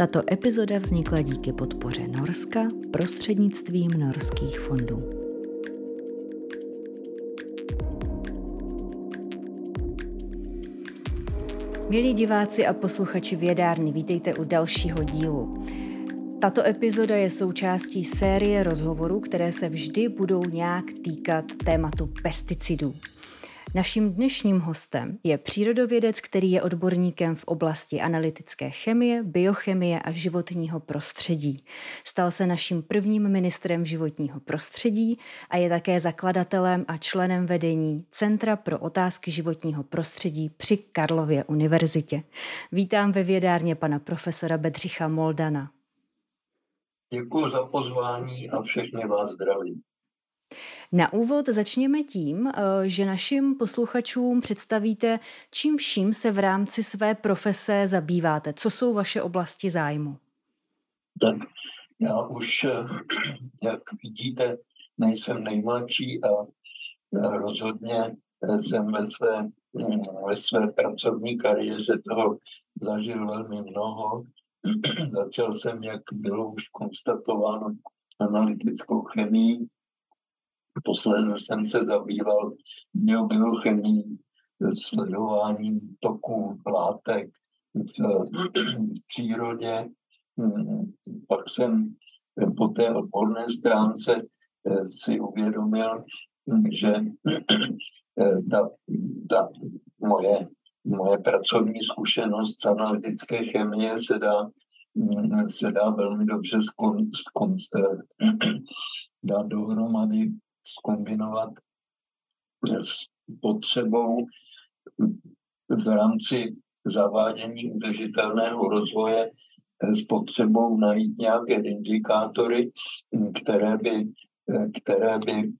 Tato epizoda vznikla díky podpoře Norska prostřednictvím norských fondů. Milí diváci a posluchači Vědárny, vítejte u dalšího dílu. Tato epizoda je součástí série rozhovorů, které se vždy budou nějak týkat tématu pesticidů. Naším dnešním hostem je přírodovědec, který je odborníkem v oblasti analytické chemie, biochemie a životního prostředí. Stal se naším prvním ministrem životního prostředí a je také zakladatelem a členem vedení Centra pro otázky životního prostředí při Karlově univerzitě. Vítám ve vědárně pana profesora Bedřicha Moldana. Děkuji za pozvání a všechny vás zdravím. Na úvod začněme tím, eh, že našim posluchačům představíte, čím vším se v rámci své profese zabýváte. Co jsou vaše oblasti zájmu? Tak já už, eh, jak vidíte, nejsem nejmladší a rozhodně jsem ve své, mm, ve své pracovní kariéře toho zažil velmi mnoho. Začal jsem, jak bylo už konstatováno, analytickou chemii, Posledně jsem se zabýval biobiochemií, sledováním toků látek v, v přírodě. Pak jsem po té odborné stránce eh, si uvědomil, že eh, ta, ta moje, moje pracovní zkušenost z analytické chemie se dá, se dá velmi dobře skon, skon, dát dohromady skombinovat s potřebou v rámci zavádění udržitelného rozvoje s potřebou najít nějaké indikátory, které by, které by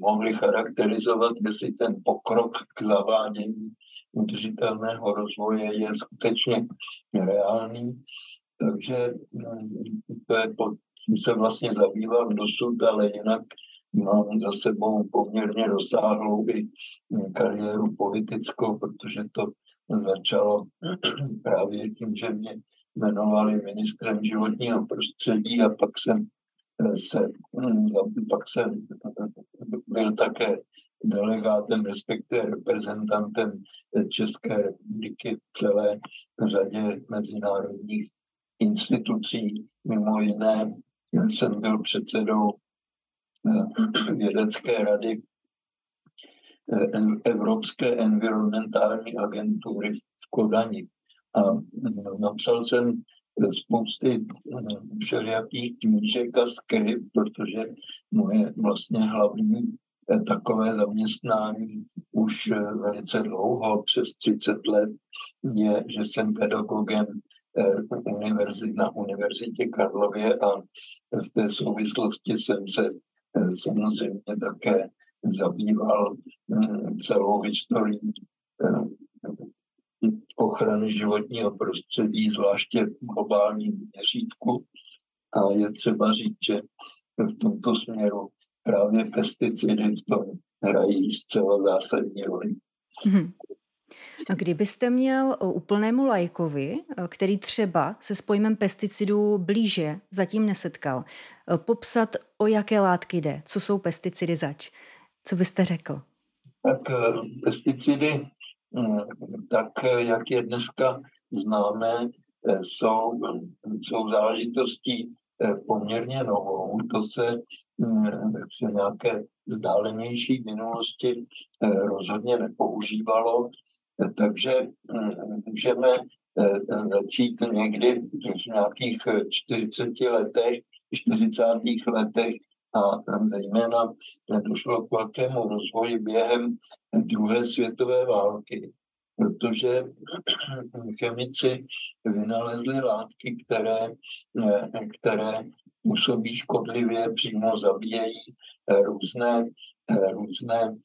mohly charakterizovat, jestli ten pokrok k zavádění udržitelného rozvoje je skutečně reálný. Takže to je, tím se vlastně zabývám dosud, ale jinak mám za sebou poměrně rozsáhlou i kariéru politickou, protože to začalo právě tím, že mě jmenovali ministrem životního prostředí a pak jsem eh, se, hm, pak jsem byl také delegátem, respektive reprezentantem České republiky v celé řadě mezinárodních institucí. Mimo jiné jsem byl předsedou vědecké rady eh, Evropské environmentální agentury v Kodani. A mm, napsal jsem spousty mm, všelijakých knížek a skrypt, protože moje vlastně hlavní eh, takové zaměstnání už eh, velice dlouho, přes 30 let, je, že jsem pedagogem na Univerzitě Karlově a v té souvislosti jsem se samozřejmě také zabýval mm, celou historií eh, ochrany životního prostředí, zvláště v globálním měřítku. A je třeba říct, že v tomto směru právě pesticidy v tom hrají zcela zásadní roli. Mm-hmm. Kdybyste měl úplnému lajkovi, který třeba se s pojmem pesticidů blíže zatím nesetkal, popsat, o jaké látky jde, co jsou pesticidy zač, co byste řekl? Tak eh, pesticidy, hm, tak eh, jak je dneska známe, eh, jsou, jsou záležitostí poměrně novou. To se hm, v nějaké vzdálenější minulosti rozhodně nepoužívalo. Takže mm, můžeme eh, začít někdy v nějakých 40 letech, 40. letech a zejména došlo k velkému rozvoji během druhé světové války, protože chemici vynalezli látky, které, eh, které působí škodlivě, přímo zabíjejí eh, různé, různé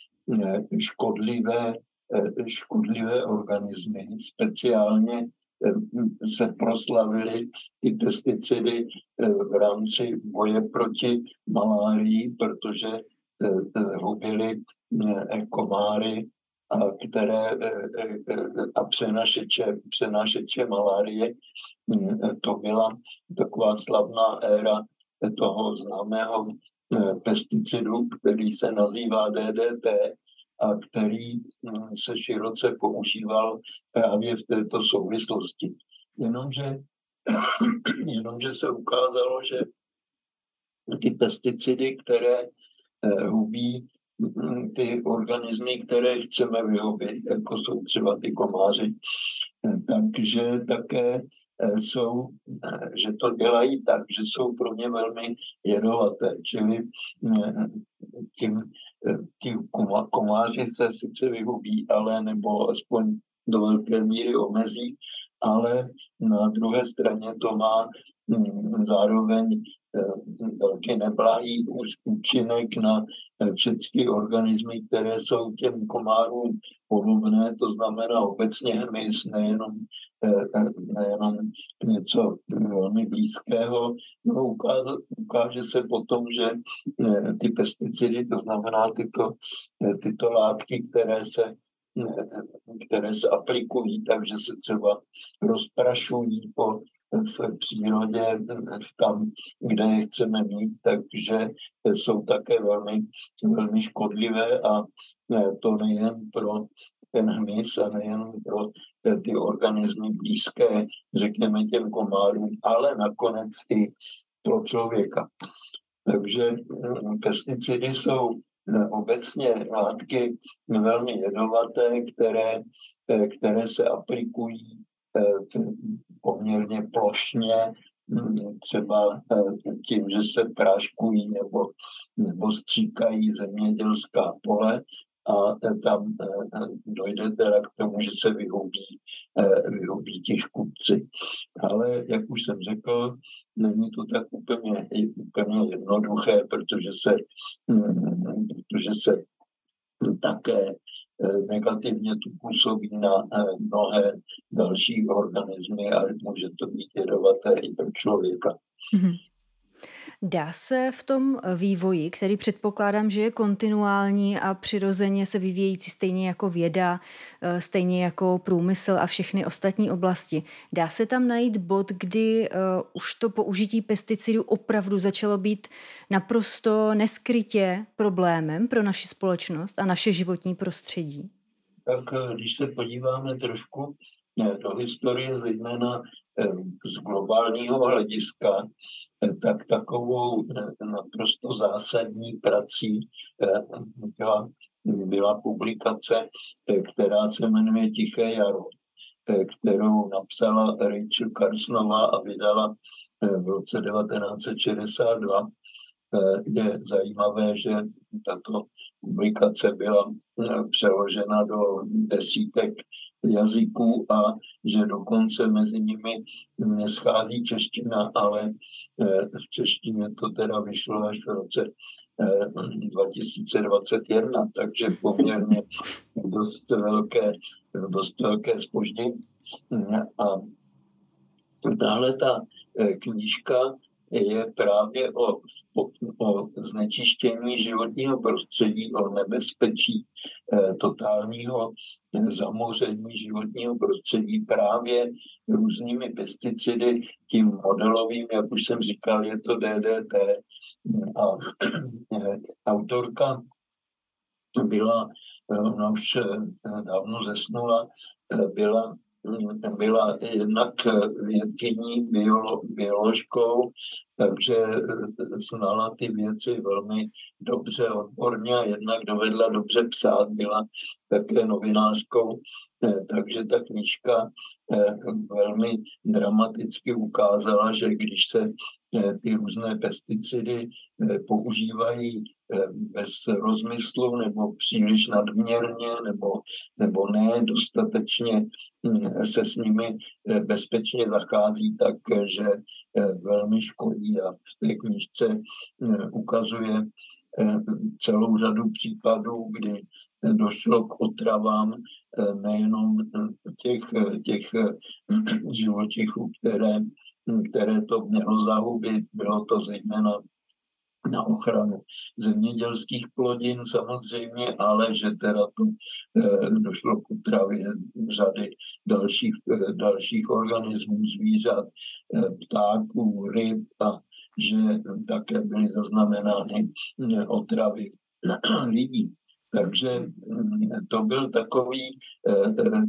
škodlivé Eh, škodlivé organismy. Speciálně eh, se proslavily ty pesticidy eh, v rámci boje proti malárii, protože hubily komáry a, které, a přenašeče, přenašeče malárie. To byla taková slavná éra toho známého pesticidu, který se nazývá DDT a který se široce používal právě v této souvislosti. Jenomže, jenomže se ukázalo, že ty pesticidy, které hubí ty organismy, které chceme vyhobit, jako jsou třeba ty komáři, eh, takže také eh, jsou, že to dělají tak, že jsou pro ně velmi jedovaté, čili tím, tí komáři se sice vyhubí, ale nebo aspoň do velké míry omezí, ale na druhé straně to má mm, zároveň velký neblahý účinek na eh, všechny organismy, které jsou těm komárům podobné, to znamená obecně hmyz, nejenom, eh, eh, nejenom něco velmi blízkého. No, ukáže, ukáže se potom, že ty pesticidy, to znamená tyto, tyto látky, které se které se aplikují, takže se třeba rozprašují po v přírodě, tam, kde je chceme mít, takže jsou také velmi, velmi škodlivé a to nejen pro ten hmyz a nejen pro ty organismy blízké, řekněme těm komárům, ale nakonec i pro člověka. Takže mm, pesticidy jsou mm, obecně látky velmi jedovaté, které, které se aplikují Eh, poměrně plošně, hm, třeba eh, tím, že se práškují nebo, nebo stříkají zemědělská pole a eh, tam dojde teda k tomu, že se vyhubí, vyhubí ti škůdci. Ale jak už jsem řekl, není to tak úplně, úplně jednoduché, protože se, hm, protože se také negativně to působí na eh, mnohé další organismy a může to být jedovaté i pro člověka. Mm-hmm. Dá se v tom vývoji, který předpokládám, že je kontinuální a přirozeně se vyvíjející stejně jako věda, eh, stejně jako průmysl a všechny ostatní oblasti, dá se tam najít bod, kdy už to použití pesticidů opravdu začalo být naprosto neskrytě problémem pro naši společnost a naše životní prostředí? Tak eh, když se podíváme trošku do historie, zejména z globálního hlediska, tak takovou naprosto zásadní prací byla, byla publikace, která se jmenuje Tiché jaro, kterou napsala Rachel Carsonová a vydala v roce 1962. Je zajímavé, že tato publikace byla přeložena do desítek jazyků a že dokonce mezi nimi neschází čeština, ale eh, v češtině to teda vyšlo až v roce 2021, eh, takže poměrně dost velké, dost velké spoždění. A tahle ta eh, knížka je právě o, o, o znečištění životního prostředí, o nebezpečí e, totálního zamoření životního prostředí právě různými pesticidy, tím modelovým, jak už jsem říkal, je to DDT. A e, autorka byla, eh, ona už eh, dávno zesnula, byla byla jednak vědkyní biolo, bioložkou, takže znala ty věci velmi dobře, odborně a jednak dovedla dobře psát, byla také novinářkou, takže ta knížka velmi dramaticky ukázala, že když se ty různé pesticidy používají bez rozmyslu nebo příliš nadměrně nebo, nebo ne dostatečně hm, se s nimi eh, bezpečně zachází, takže eh, velmi škodí. A v té knižce ukazuje eh, celou řadu případů, kdy došlo k otravám nejenom těch, těch živočichů, které, které to mělo zahubit, bylo to zejména na ochranu zemědělských plodin samozřejmě, ale že teda to eh, došlo k útravě řady dalších, eh, dalších organismů, zvířat, eh, ptáků, ryb a že také byly zaznamenány otravy lidí. Takže mm, to byl takový,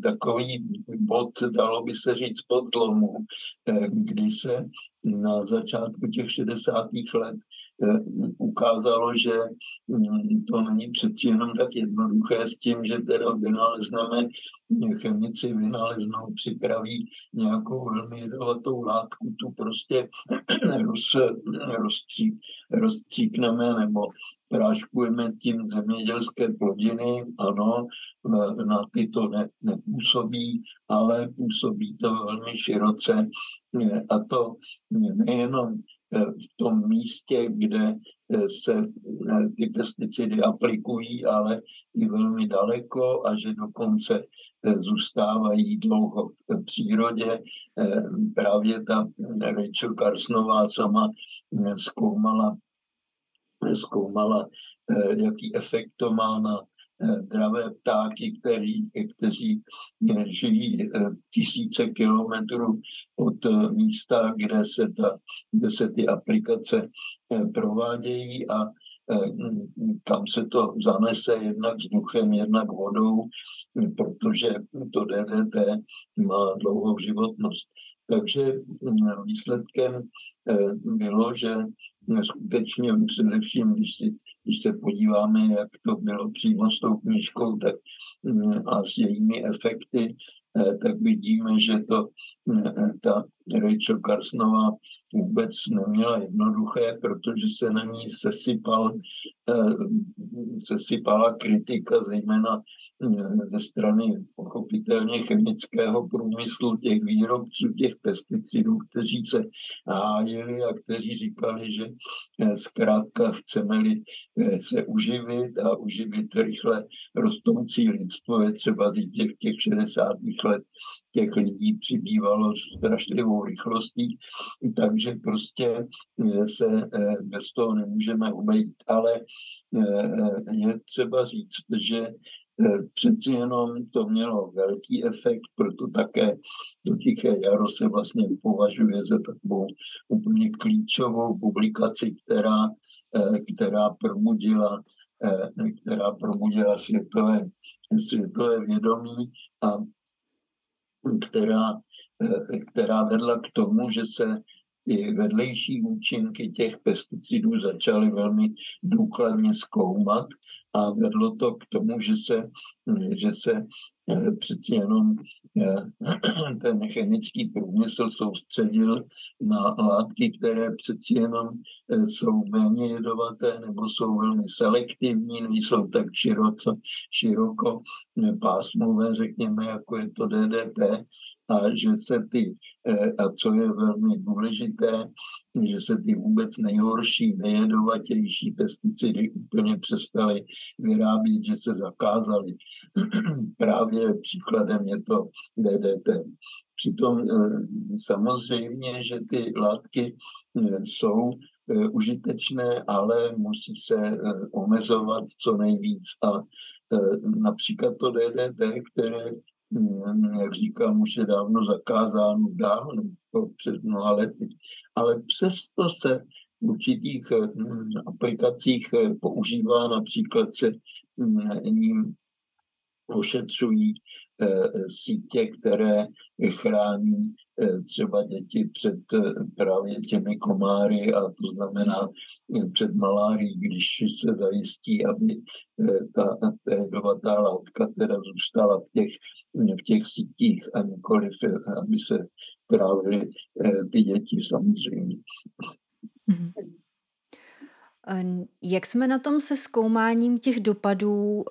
takový bod, dalo by se říct, pod zlomu, kdy se na začátku těch 60. let eh, ukázalo, že mm, to není přeci jenom tak jednoduché s tím, že teda vynalezneme, chemici vynaleznou, připraví nějakou velmi jedovatou látku, tu prostě roz, rozstřík, rozstříkneme nebo práškujeme tím zemědělské plodiny, ano, na ty to ne, nepůsobí, ale působí to velmi široce a to nejenom eh, v tom místě, kde eh, se eh, ty pesticidy aplikují, ale i velmi daleko a že dokonce zůstávají dlouho v přírodě. Právě ta Rachel Carsonová sama zkoumala, zkoumala jaký efekt to má na dravé ptáky, který, kteří eh, žijí eh, tisíce kilometrů od místa, kde se, ta, kde se ty aplikace provádějí a tam se to zanese jednak vzduchem, jednak vodou, protože to DDT má dlouhou životnost. Takže výsledkem bylo, že skutečně především, když, si, když se podíváme, jak to bylo přímo s tou knížkou tak, mm, a s jejími efekty, eh, tak vidíme, že to mm, ta Rachel Carsonová vůbec neměla jednoduché, protože se na ní sesypal, eh, sesypala kritika, zejména ze strany pochopitelně chemického průmyslu, těch výrobců, těch pesticidů, kteří se hájili a kteří říkali, že eh, zkrátka chceme-li eh, se uživit a uživit rychle rostoucí lidstvo, je třeba těch, těch 60. let těch lidí přibývalo strašlivou rychlostí, takže prostě eh, se bez toho nemůžeme obejít. Ale je třeba říct, že Eh, přeci jenom to mělo velký efekt, proto také to Tiché jaro se vlastně považuje za takovou úplně klíčovou publikaci, která, eh, která probudila eh, která probudila světové, světové vědomí a která, která vedla k tomu, že se ty vedlejší účinky těch pesticidů začaly velmi důkladně zkoumat a vedlo to k tomu, že se, že se přeci jenom eh, ten chemický průmysl soustředil na látky, které přeci jenom eh, jsou méně jedovaté nebo jsou velmi selektivní, nejsou tak široce, široko pásmové, řekněme, jako je to DDT, a že se ty, eh, a co je velmi důležité, že se ty vůbec nejhorší, nejedovatější pesticidy úplně přestaly vyrábět, že se zakázaly. Právě příkladem je to DDT. Přitom eh, samozřejmě, že ty látky eh, jsou užitečné, ale musí se omezovat co nejvíc. A například to DDT, které jak říkám, už je dávno zakázáno, dávno, před mnoha lety. Ale přesto se v určitých hm, aplikacích používá, například se ním hm, ošetřují eh, sítě, které chrání eh, třeba děti před eh, právě těmi komáry a to znamená před malárií, když se zajistí, aby ta, jedovatá látka teda zůstala v těch, v těch sítích a nikoliv, aby se trávily ty děti samozřejmě. Mm-hmm. Jak jsme na tom se zkoumáním těch dopadů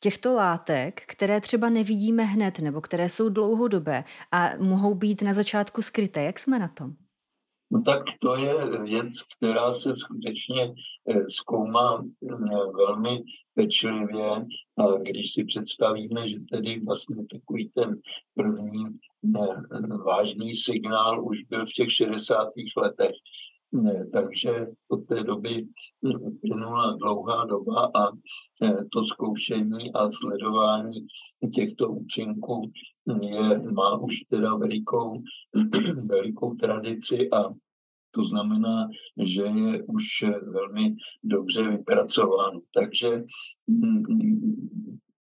těchto látek, které třeba nevidíme hned nebo které jsou dlouhodobé a mohou být na začátku skryté. Jak jsme na tom? No tak to je věc, která se skutečně eh, zkoumá eh, velmi pečlivě. A když si představíme, že tedy vlastně takový ten první ne, vážný signál už byl v těch 60. letech, takže od té doby plynula dlouhá doba a to zkoušení a sledování těchto účinků je, má už teda velikou, velikou tradici a to znamená, že je už velmi dobře vypracováno. Takže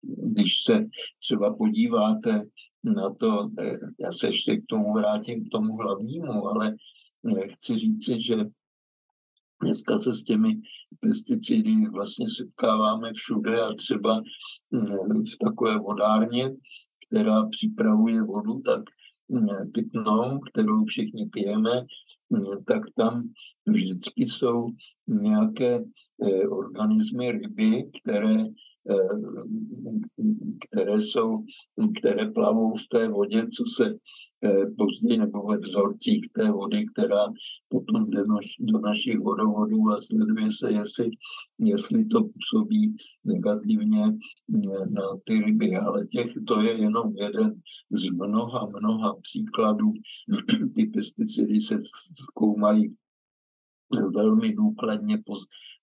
když se třeba podíváte na to, eh, já se ještě k tomu vrátím, k tomu hlavnímu, ale chci říci, že dneska se s těmi pesticidy vlastně setkáváme všude a třeba eh, v takové vodárně, která připravuje vodu, tak pitnou, kterou všichni pijeme, tak tam vždycky jsou nějaké organismy, ryby, které Eh, které jsou, které plavou v té vodě, co se eh, později nebo ve vzorcích té vody, která potom jde do našich vodovodů a sleduje se, jestli, jestli to působí negativně eh, na ty ryby. Ale těch to je jenom jeden z mnoha, mnoha příkladů. Ty pesticidy se zkoumají velmi důkladně po,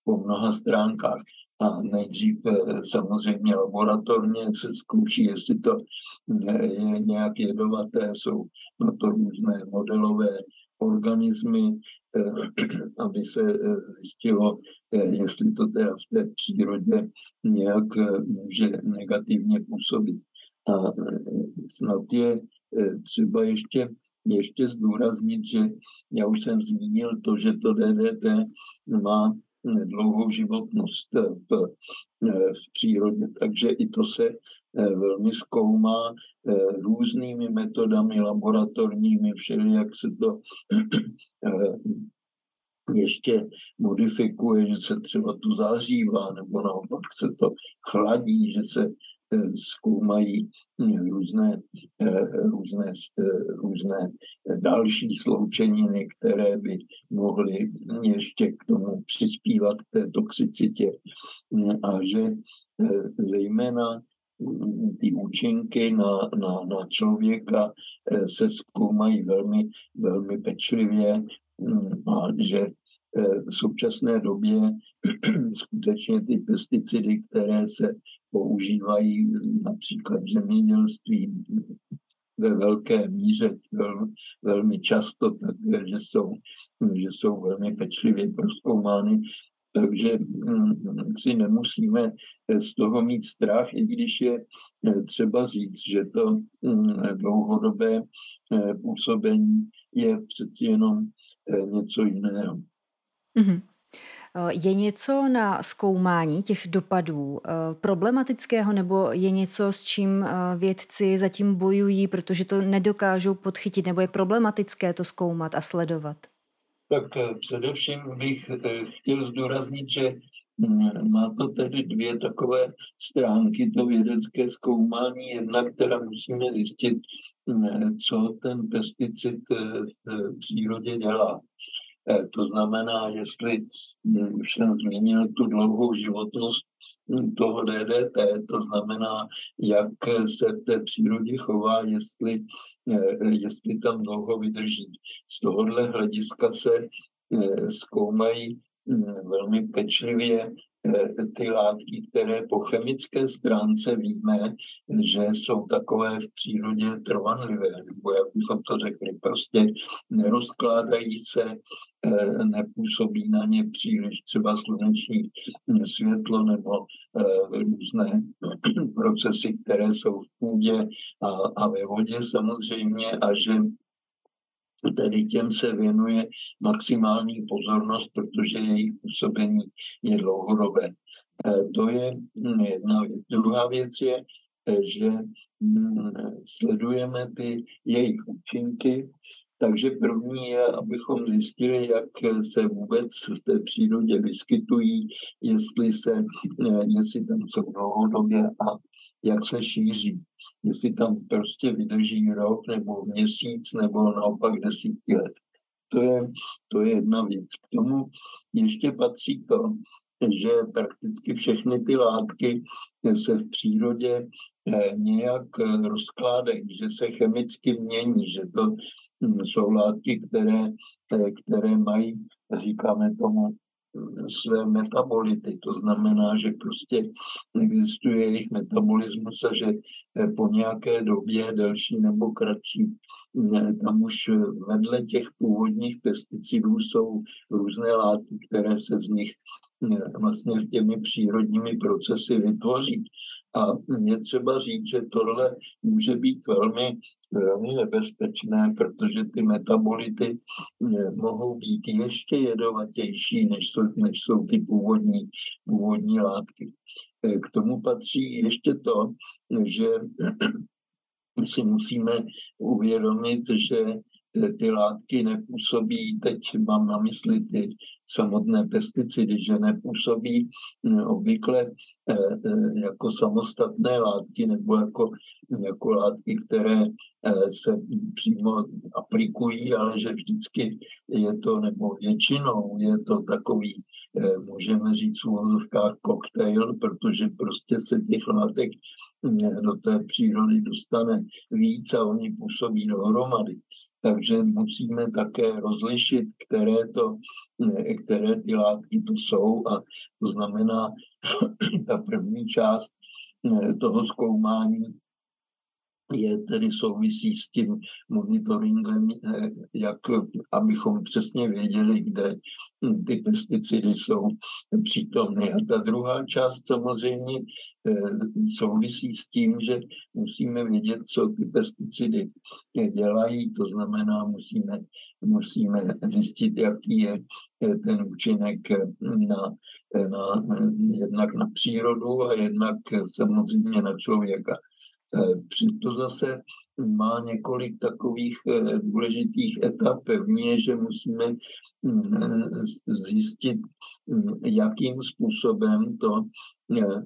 po mnoha stránkách a nejdřív eh, samozřejmě laboratorně se zkouší, jestli to eh, je nějak jedovaté, jsou na to různé modelové organismy, eh, aby se zjistilo, jestli to teda v té přírodě nějak může negativně působit. A snad je třeba ještě ještě zdůraznit, že já už jsem zmínil to, že to DDT má dlouhou životnost v, v přírodě. Takže i to se eh, velmi zkoumá eh, různými metodami laboratorními, všeli, jak se to eh, ještě modifikuje, že se třeba tu zahřívá, nebo naopak se to chladí, že se zkoumají různé, různé, různé další sloučeniny, které by mohly ještě k tomu přispívat k té toxicitě. A že zejména ty účinky na, na, na člověka se zkoumají velmi, velmi pečlivě a že v současné době skutečně ty pesticidy, které se používají například v zemědělství ve velké míře, vel, velmi často, takže jsou, že jsou velmi pečlivě proskoumány. Takže hm, si nemusíme z toho mít strach, i když je eh, třeba říct, že to hm, dlouhodobé eh, působení je přeci jenom eh, něco jiného. Mm-hmm. Je něco na zkoumání těch dopadů eh, problematického nebo je něco, s čím eh, vědci zatím bojují, protože to nedokážou podchytit nebo je problematické to zkoumat a sledovat? Tak především bych chtěl zdůraznit, že mm, má to tedy dvě takové stránky, to vědecké zkoumání. Jedna, která musíme zjistit, mm, co ten pesticid v přírodě dělá. Eh, to znamená, jestli hm, už jsem zmínil tu dlouhou životnost hm, toho DDT, to znamená, jak se v té přírodě chová, jestli, eh, jestli tam dlouho vydrží. Z tohohle hlediska se eh, zkoumají velmi pečlivě Eh, ty látky, které po chemické stránce víme, že jsou takové v přírodě trvanlivé, nebo jak bychom to řekli, prostě nerozkládají se, eh, nepůsobí na ně příliš třeba sluneční světlo nebo eh, různé procesy, které jsou v půdě a, a ve vodě samozřejmě a že Tedy těm se věnuje maximální pozornost, protože jejich působení je dlouhodobé. E, to je jedna věc. Druhá věc je, e, že mm, sledujeme ty jejich účinky, takže první je, abychom zjistili, jak se vůbec v té přírodě vyskytují, jestli, se, e, jestli tam jsou dlouhodobě a jak se šíří jestli tam prostě vydrží rok nebo měsíc nebo naopak desítky let. To je, to je jedna věc. K tomu ještě patří to, že prakticky všechny ty látky se v přírodě nějak rozkládají, že se chemicky mění, že to hm, jsou látky, které, které mají, říkáme tomu, své metabolity. To znamená, že prostě existuje jejich metabolismus a že eh, po nějaké době, delší nebo kratší, eh, tam už vedle těch původních pesticidů jsou různé látky, které se z nich eh, vlastně těmi přírodními procesy vytvoří. A je třeba říct, že tohle může být velmi, velmi nebezpečné, protože ty metabolity eh, mohou být ještě jedovatější, než jsou, než jsou ty původní, původní látky. Eh, k tomu patří ještě to, že si musíme uvědomit, že eh, ty látky nepůsobí, teď mám na mysli ty samotné pesticidy, že nepůsobí hm, obvykle eh, eh, jako samostatné látky nebo jako, jako látky, které eh, se přímo aplikují, ale že vždycky je to, nebo většinou je to takový, můžeme říct v úvodovkách koktejl, protože prostě se těch látek hm, do té přírody dostane víc a oni působí dohromady. Takže musíme také rozlišit, které, to, které ty látky tu jsou a to znamená ta první část toho zkoumání je tedy souvisí s tím monitoringem, eh, jak, abychom přesně věděli, kde ty pesticidy jsou přítomny. A ta druhá část samozřejmě eh, souvisí s tím, že musíme vědět, co ty pesticidy dělají, to znamená, musíme, musíme zjistit, jaký je eh, ten účinek na, na, jednak na přírodu a jednak samozřejmě na člověka. Eh, to zase má několik takových eh, důležitých etap. První je, že musíme mm, zjistit, mm, jakým způsobem to, eh,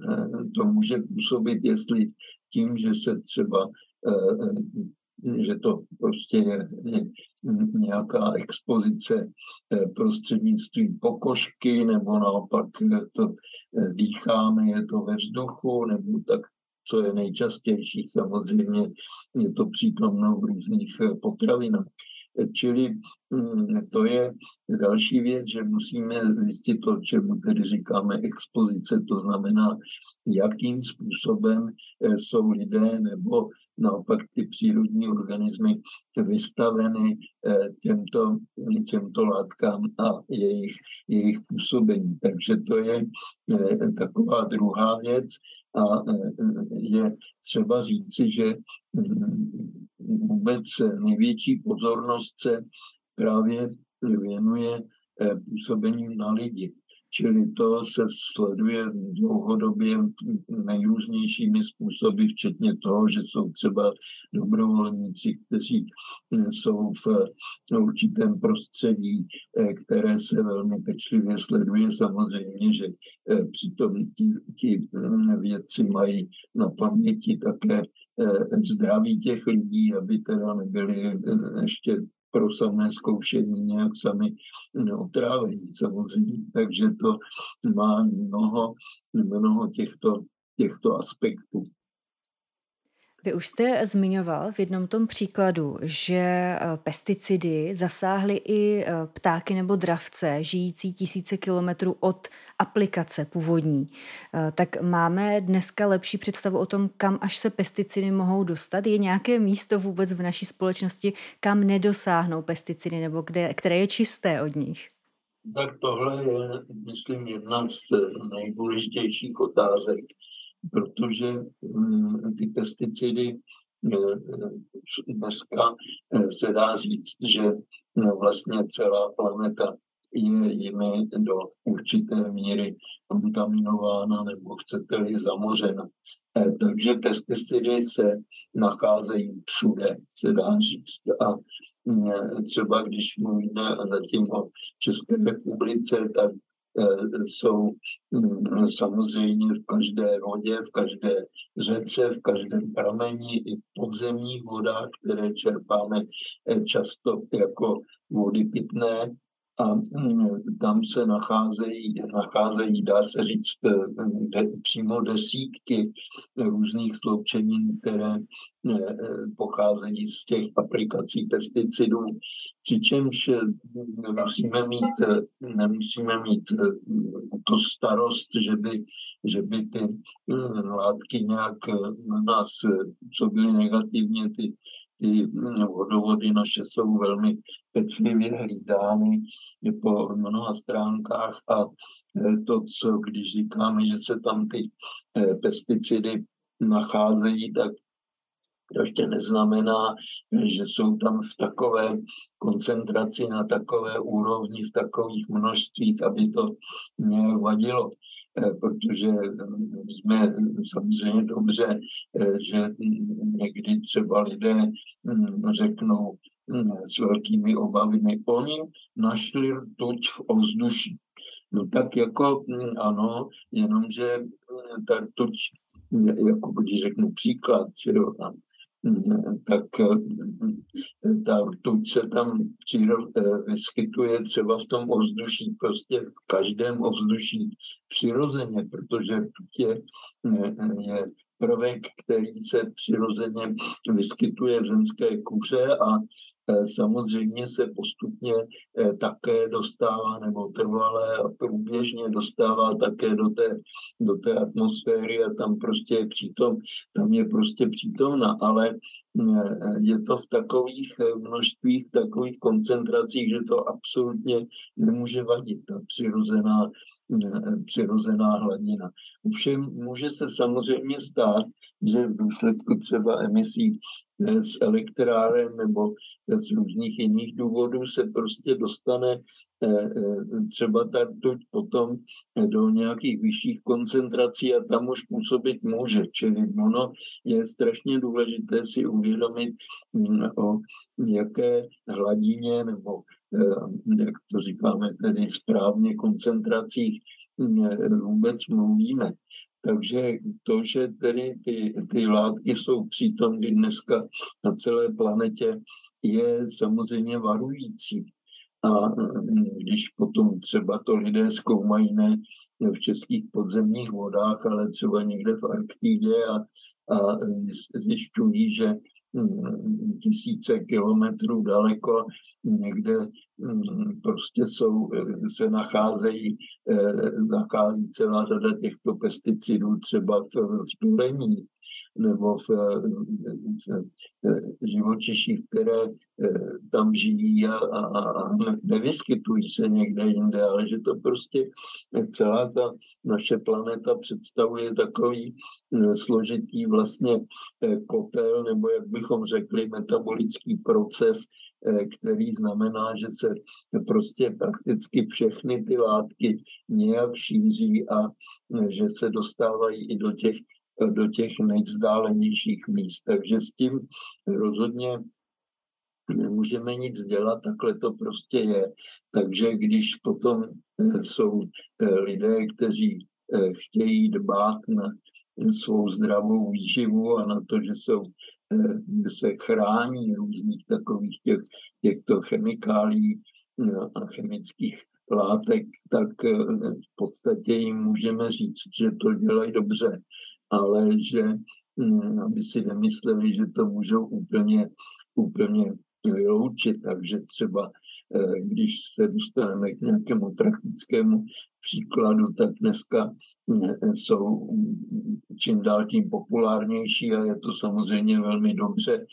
to může působit, jestli tím, že se třeba že to prostě je nějaká expozice prostřednictvím pokožky, nebo naopak to dýcháme, je to ve vzduchu, nebo tak co je nejčastější. Samozřejmě je to přítomno v různých eh, potravinách. Čili mm, to je další věc, že musíme zjistit to, čemu tedy říkáme expozice, to znamená, jakým způsobem eh, jsou lidé nebo naopak ty přírodní organismy vystaveny eh, těmto, těmto látkám a jejich, jejich působení. Takže to je taková druhá věc. A je třeba říci, že mm, vůbec největší pozornost se právě věnuje eh, působením na lidi. Čili to se sleduje dlouhodobě nejrůznějšími způsoby, včetně toho, že jsou třeba dobrovolníci, kteří eh, jsou v určitém prostředí, eh, které se velmi pečlivě sleduje. Samozřejmě, že eh, přitom ti, ti vědci mají na paměti také zdraví těch lidí, aby teda nebyli ještě pro samé zkoušení nějak sami otrávení samozřejmě. Takže to má mnoho, mnoho těchto, těchto aspektů. Vy už jste zmiňoval v jednom tom příkladu, že eh, pesticidy zasáhly i eh, ptáky nebo dravce žijící tisíce kilometrů od aplikace původní. Eh, tak máme dneska lepší představu o tom, kam až se pesticidy mohou dostat? Je nějaké místo vůbec v naší společnosti, kam nedosáhnou pesticidy nebo kde, které je čisté od nich? Tak tohle je, myslím, jedna z nejdůležitějších otázek protože mm, ty pesticidy eh, dneska eh, se dá říct, že vlastně celá planeta je jimi do určité míry kontaminována nebo chcete-li zamořena. Eh, takže pesticidy se nacházejí všude, se dá říct. A mm, třeba když mluvíme zatím o České republice, tak Eh, jsou mm, samozřejmě v každé vodě, v každé řece, v každém pramení i v podzemních vodách, které čerpáme eh, často jako vody pitné. A mm, tam se nacházejí, nacházejí dá se říct, eh, de, přímo desítky různých sloučenin, které eh, pocházejí z těch aplikací pesticidů, přičemž nemusíme mít, nemusíme mít to starost, že by, že by ty látky nějak na nás působily negativně, ty ty vodovody naše jsou velmi pečlivě hlídány po mnoha stránkách a e, to, co když říkáme, že se tam ty e, pesticidy nacházejí, tak to ještě neznamená, že jsou tam v takové koncentraci, na takové úrovni, v takových množstvích, aby to nějak vadilo. Eh, protože mm, víme samozřejmě dobře, eh, že někdy třeba lidé mm, řeknou mm, s velkými obavami, oni našli rtuť v ovzduší. No tak jako ano, jenomže ta rtuť, jako když řeknu příklad, že jo, tak eh, ta rtuť se tam eh, vyskytuje třeba v tom ovzduší, prostě v každém ovzduší přirozeně, protože rtuť je, eh, je prvek, který se přirozeně vyskytuje v zemské kůře a samozřejmě se postupně e, také dostává nebo trvalé a průběžně dostává také do té, do té atmosféry a tam prostě je přítom, tam je prostě přítomna, ale e, je to v takových množstvích, takových koncentracích, že to absolutně nemůže vadit, ta přirozená, přirozená hladina. Ovšem může se samozřejmě stát, že v důsledku třeba emisí eh, z elektráren nebo z různých jiných důvodů se prostě dostane eh, eh, třeba ta rtuť potom do nějakých vyšších koncentrací a tam už působit může. Čili ono je strašně důležité si uvědomit, mm, o jaké hladině nebo jak to říkáme tedy správně koncentracích vůbec mluvíme. Takže to, že tedy ty, ty látky jsou přítomny dneska na celé planetě, je samozřejmě varující. A mm, když potom třeba to lidé zkoumají ne v českých podzemních vodách, ale třeba někde v Arktidě a, a zjišťují, že tisíce kilometrů daleko, někde mm, prostě jsou, se nacházejí, eh, nachází celá řada těchto pesticidů třeba v, v nebo v, v, v živočiších, které eh, tam žijí a, a, a nevyskytují se někde jinde, ale že to prostě celá ta naše planeta představuje takový eh, složitý vlastně eh, kotel, nebo jak bychom řekli, metabolický proces, který znamená, že se prostě prakticky všechny ty látky nějak šíří a že se dostávají i do těch do těch nejvzdálenějších míst. Takže s tím rozhodně nemůžeme nic dělat, takhle to prostě je. Takže když potom eh, jsou eh, lidé, kteří eh, chtějí dbát na svou zdravou výživu a na to, že jsou se chrání různých takových těch, těchto chemikálí a chemických látek, tak v podstatě jim můžeme říct, že to dělají dobře ale že hm, aby si nemysleli, že to můžou úplně, úplně vyloučit. Takže třeba eh, když se dostaneme k nějakému praktickému příkladu, tak dneska hm, jsou čím dál tím populárnější a je to samozřejmě velmi dobře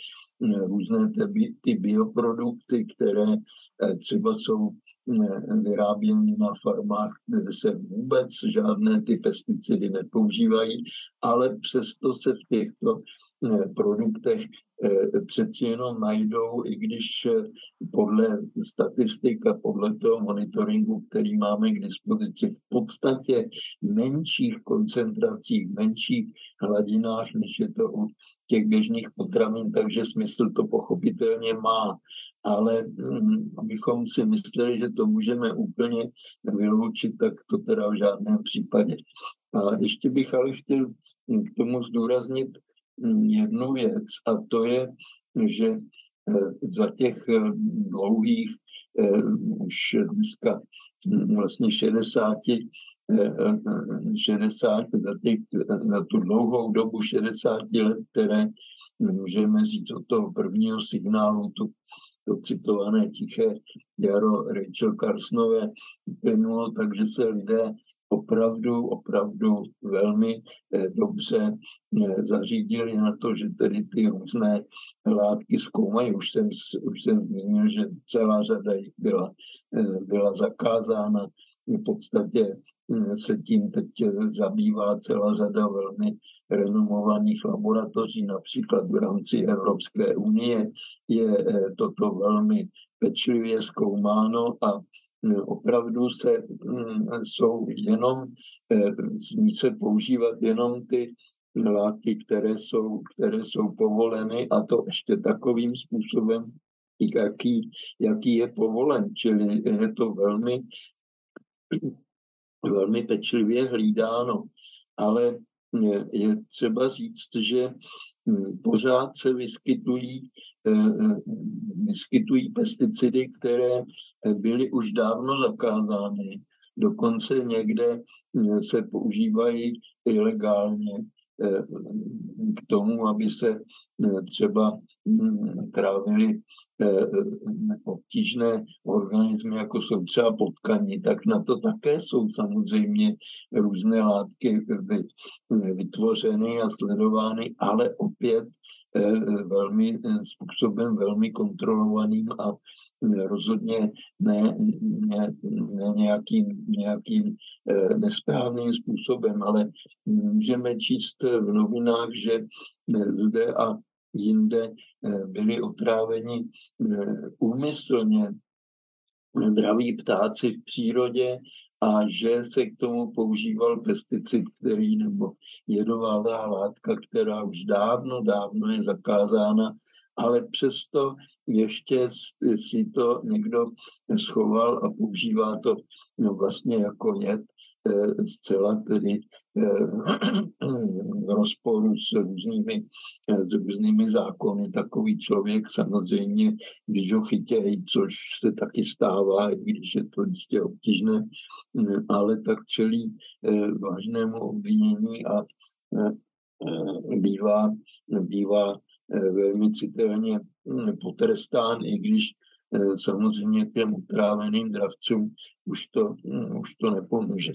různé ty, ty bioprodukty, které eh, třeba jsou eh, vyráběny na farmách, kde se vůbec žádné ty pesticidy nepoužívají, ale přesto se v těchto eh, produktech přeci jenom najdou, i když podle statistik a podle toho monitoringu, který máme k dispozici, v podstatě menších koncentracích, menších hladinách, než je to u těch běžných potravin, takže smysl to pochopitelně má. Ale hm, abychom si mysleli, že to můžeme úplně vyloučit, tak to teda v žádném případě. A ještě bych ale chtěl k tomu zdůraznit hm, jednu věc, a to je, že za těch dlouhých, už dneska hm, vlastně 60, 60 za, těch, za tu dlouhou dobu 60 let, které můžeme říct od toho prvního signálu, tu to citované tiché jaro Rachel Carsonové plynulo, takže se lidé opravdu, opravdu velmi eh, dobře eh, zařídili na to, že tedy ty různé látky zkoumají. Už jsem, už jsem zmínil, že celá řada jich byla, eh, byla zakázána. V podstatě se tím teď zabývá celá řada velmi renomovaných laboratoří, například v rámci Evropské unie, je eh, toto velmi pečlivě zkoumáno a eh, opravdu se, mm, jsou jenom, eh, smí se používat jenom ty látky, které jsou, které jsou povoleny a to ještě takovým způsobem, jaký, jaký je povolen. Čili je to velmi, velmi pečlivě hlídáno. Ale je třeba říct, že pořád se vyskytují, eh, eh, vyskytují pesticidy, které byly už dávno zakázány. Dokonce někde se používají ilegálně. Eh, k tomu, aby se eh, třeba hm, trávily eh, obtížné organismy, jako jsou třeba potkaní, tak na to také jsou samozřejmě různé látky vytvořeny a sledovány, ale opět velmi způsobem velmi kontrolovaným a rozhodně ne, ne, ne nějakým, nějakým nesprávným způsobem, ale můžeme číst v novinách, že zde a jinde byli otráveni úmyslně zdraví ptáci v přírodě a že se k tomu používal pesticid, který nebo jedová látka, která už dávno, dávno je zakázána, ale přesto ještě si to někdo schoval a používá to no, vlastně jako jed Eh, zcela tedy eh, v rozporu s různými, s různými zákony. Takový člověk samozřejmě, když ho chytějí, což se taky stává, i když je to jistě obtížné, ale tak čelí vážnému obvinění a bývá, bývá velmi citelně hm, potrestán, i když Eh, samozřejmě těm utráveným dravcům už to, hm, už to nepomůže.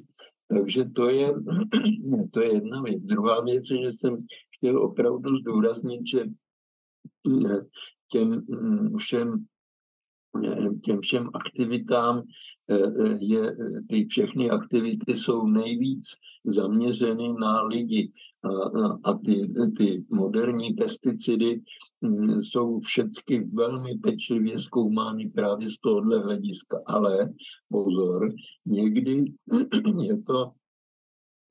Takže to je, to je jedna věc. Druhá věc je, že jsem chtěl opravdu zdůraznit, že eh, těm všem, eh, těm všem aktivitám je, ty všechny aktivity jsou nejvíc zaměřeny na lidi. A, a ty, ty moderní pesticidy mm, jsou všechny velmi pečlivě zkoumány právě z tohohle hlediska. Ale pozor, někdy je to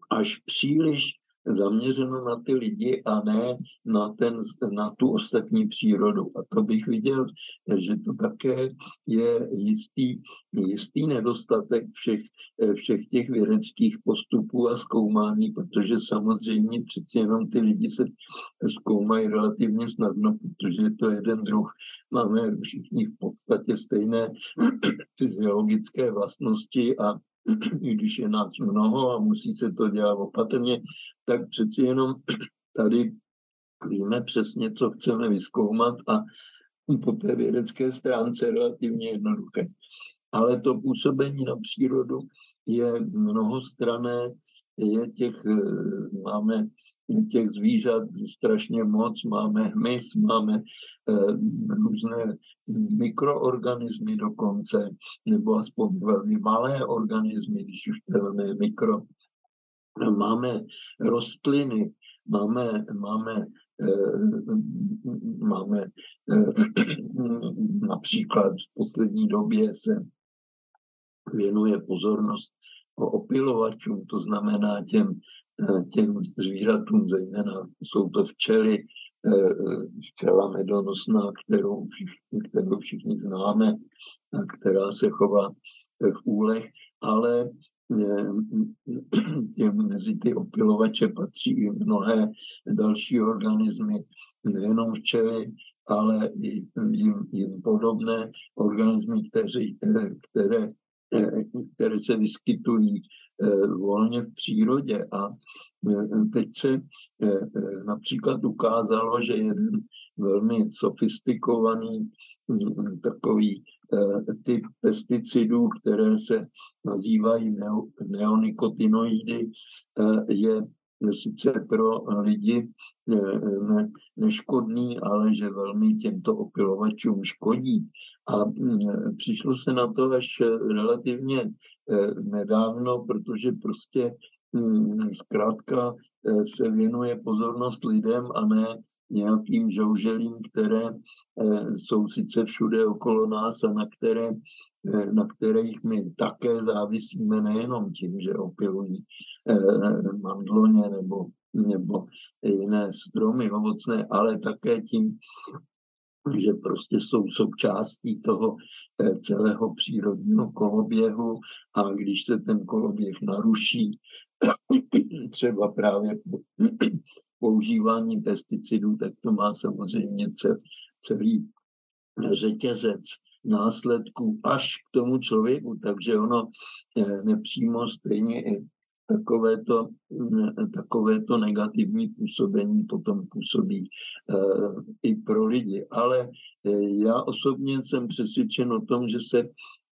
až příliš zaměřeno na ty lidi a ne na, ten, na tu ostatní přírodu. A to bych viděl, že to také je jistý, jistý nedostatek všech, všech těch vědeckých postupů a zkoumání, protože samozřejmě přeci jenom ty lidi se zkoumají relativně snadno, protože je to jeden druh. Máme všichni v podstatě stejné fyziologické vlastnosti a i když je nás mnoho a musí se to dělat opatrně, tak přeci jenom tady víme přesně, co chceme vyskoumat a po té vědecké stránce relativně jednoduché. Ale to působení na přírodu je mnohostrané, je těch, eh, máme těch zvířat strašně moc, máme hmyz, máme eh, různé mikroorganismy dokonce, nebo aspoň velmi malé organismy, když už velmi mikro. Máme rostliny, máme, máme eh, máme například v poslední době se věnuje pozornost opilovačům, to znamená těm, eh, těm zvířatům, zejména jsou to včely, eh, včela medonosná, kterou všichni, kterou všichni známe, která se chová v úlech, ale eh, těm, mezi ty opilovače patří i mnohé další organismy, nejenom včely, ale i jim, jim podobné organismy, kteří, které, které se vyskytují volně v přírodě. A teď se například ukázalo, že jeden velmi sofistikovaný takový typ pesticidů, které se nazývají neonikotinoidy, je sice pro lidi ne, neškodný, ale že velmi těmto opilovačům škodí. A přišlo se na to až relativně nedávno, protože prostě zkrátka se věnuje pozornost lidem a ne nějakým žouželím, které jsou sice všude okolo nás a na které Eh, na kterých my také závisíme nejenom tím, že opilují eh, mandloně nebo, nebo jiné stromy ovocné, ale také tím, že prostě jsou součástí toho eh, celého přírodního koloběhu. A když se ten koloběh naruší, třeba právě používání pesticidů, tak to má samozřejmě celý řetězec následků až k tomu člověku, takže ono eh, nepřímo stejně i takovéto, mm, takovéto negativní působení potom působí eh, i pro lidi. Ale eh, já osobně jsem přesvědčen o tom, že se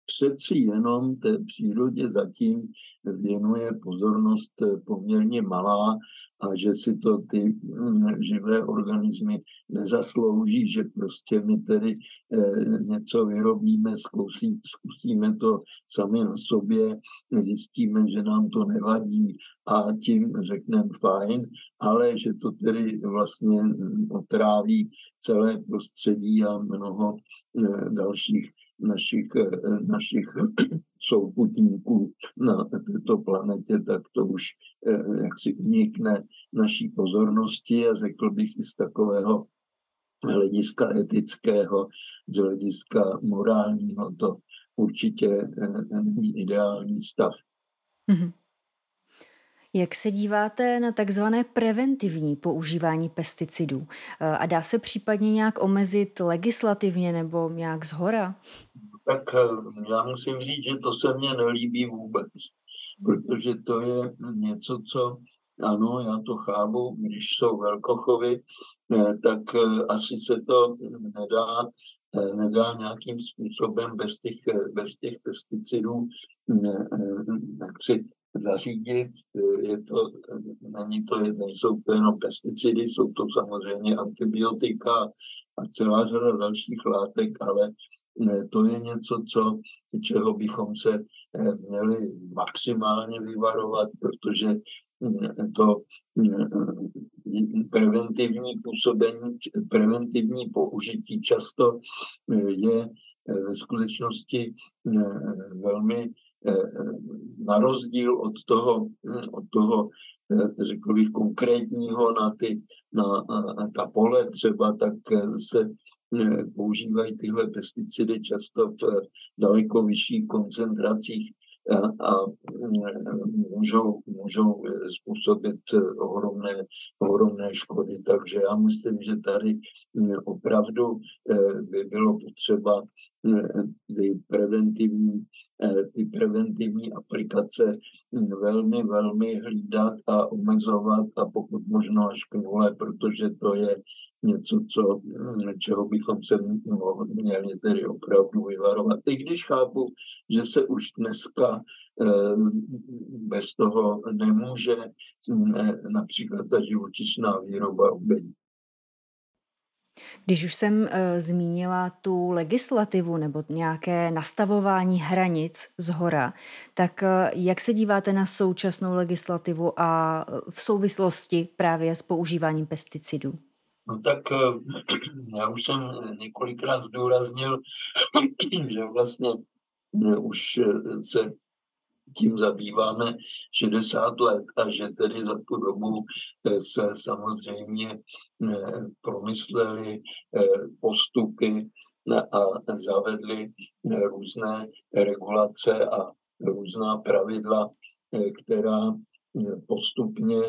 přeci jenom té přírodě zatím věnuje pozornost poměrně malá a že si to ty mm, živé organismy nezaslouží, že prostě my tedy eh, něco vyrobíme, zkusí, zkusíme to sami na sobě, zjistíme, že nám to nevadí a tím řekneme fajn, ale že to tedy vlastně otráví celé prostředí a mnoho eh, dalších našich, eh, našich souputníků na této planetě, tak to už eh, jak si unikne naší pozornosti a řekl bych si z takového hlediska etického, z hlediska morálního, to určitě eh, není ideální stav. Mm-hmm. Jak se díváte na takzvané preventivní používání pesticidů? A dá se případně nějak omezit legislativně nebo nějak zhora? Tak eh, já musím říct, že to se mně nelíbí vůbec, protože to je něco, co ano, já to chápu, když jsou velkochovy, eh, tak eh, asi se to nedá, nedá nějakým způsobem bez těch, bez těch pesticidů jak si zařídit. Je to, není to, nejsou to jenom pesticidy, jsou to samozřejmě antibiotika a celá řada dalších látek, ale to je něco, co, čeho bychom se eh, měli maximálně vyvarovat, protože to preventivní působení, preventivní použití často eh, je eh, ve skutečnosti velmi na rozdíl od toho, od toho řekl bych, konkrétního na, ty, na, na ta pole třeba, tak se používají tyhle pesticidy často v daleko vyšších koncentracích a můžou, můžou způsobit ohromné, ohromné škody. Takže já myslím, že tady opravdu eh, by bylo potřeba eh, ty preventivní, eh, ty preventivní aplikace velmi, velmi hlídat a omezovat a pokud možno až k nule, protože to je něco, co, čeho bychom se měli tedy opravdu vyvarovat. I když chápu, že se už dneska bez toho nemůže například ta živočišná výroba obejít. Když už jsem uh, zmínila tu legislativu nebo nějaké nastavování hranic z hora, tak uh, jak se díváte na současnou legislativu a v souvislosti právě s používáním pesticidů? No tak já už jsem několikrát zdůraznil, že vlastně už se tím zabýváme 60 let a že tedy za tu dobu eh, se samozřejmě eh, promysleli eh, postupy a zavedli různé regulace a různá pravidla, která postupně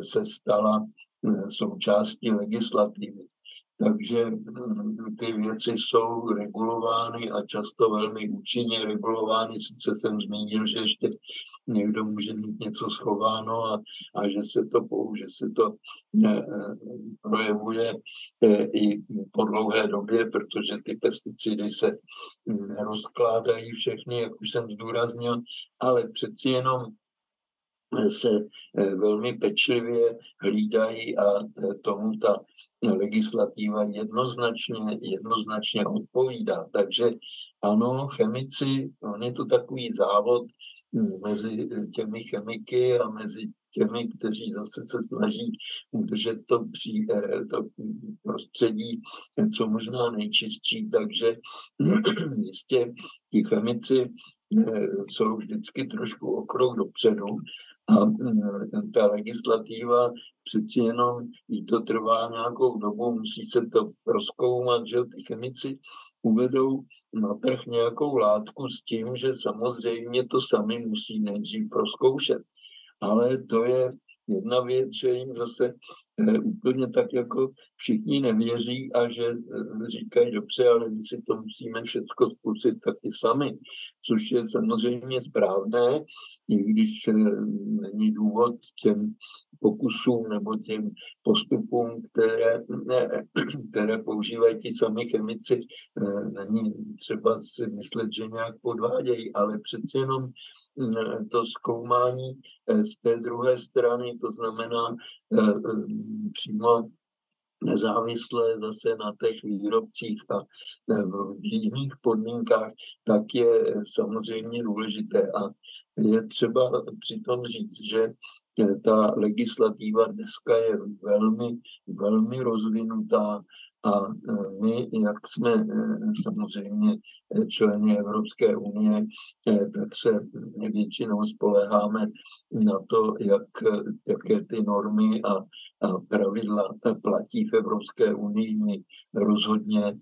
se stala součástí legislativy. Takže mm, ty věci jsou regulovány a často velmi účinně regulovány. Sice jsem zmínil, že ještě někdo může mít něco schováno a, a že se to že se to eh, projevuje eh, i po dlouhé době, protože ty pesticidy se rozkládají všechny, jak už jsem zdůraznil, ale přeci jenom se eh, velmi pečlivě hlídají a eh, tomu ta legislativa jednoznačně, jednoznačně odpovídá. Takže ano, chemici, on je to takový závod hm, mezi eh, těmi chemiky a mezi těmi, kteří zase se snaží udržet to, při, to prostředí co možná nejčistší. Takže jistě ti chemici jsou vždycky trošku o krok dopředu a e, ta legislativa přeci jenom jí to trvá nějakou dobu, musí se to proskoumat, že ty chemici uvedou na trh nějakou látku s tím, že samozřejmě to sami musí nejdřív proskoušet. Ale to je jedna věc, že jim zase e, úplně tak jako všichni nevěří a že e, říkají, dobře, ale my si to musíme všechno zkusit taky sami, což je samozřejmě správné, i když e, není důvod těm pokusům nebo těm postupům, které, ne, které používají ti sami chemici, není třeba si myslet, že nějak podvádějí, ale přeci jenom to zkoumání z té druhé strany, to znamená přímo nezávisle zase na těch výrobcích a v jiných podmínkách, tak je samozřejmě důležité. A je třeba přitom říct, že ta legislativa dneska je velmi, velmi rozvinutá a my, jak jsme samozřejmě členy Evropské unie, tak se většinou spoleháme na to, jak, jaké ty normy a, a pravidla platí v Evropské unii. My rozhodně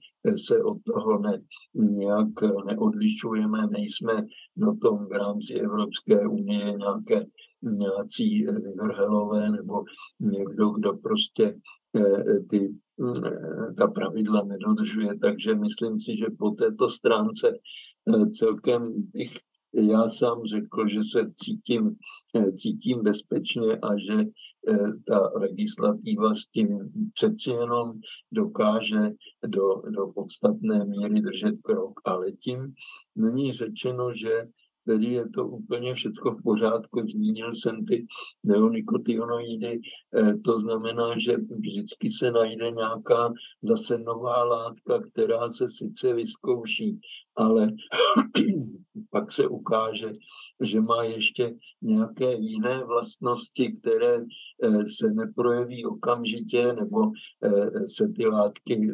se od toho ne, nějak neodlišujeme, nejsme na tom v rámci Evropské unie nějaké nějací vrhelové nebo někdo, kdo prostě ty Eh, ta pravidla nedodržuje. Takže myslím si, že po této stránce eh, celkem bych já sám řekl, že se cítím, eh, cítím bezpečně a že ta legislativa s tím přeci jenom dokáže do, do podstatné míry držet krok. Ale tím není řečeno, že tedy je to úplně všechno v pořádku. Zmínil jsem ty neonikotinoidy, eh, to znamená, že vždycky se najde nějaká zase nová látka, která se sice vyzkouší, ale pak se ukáže, že má ještě nějaké jiné vlastnosti, které eh, se neprojeví okamžitě, nebo eh, se ty látky,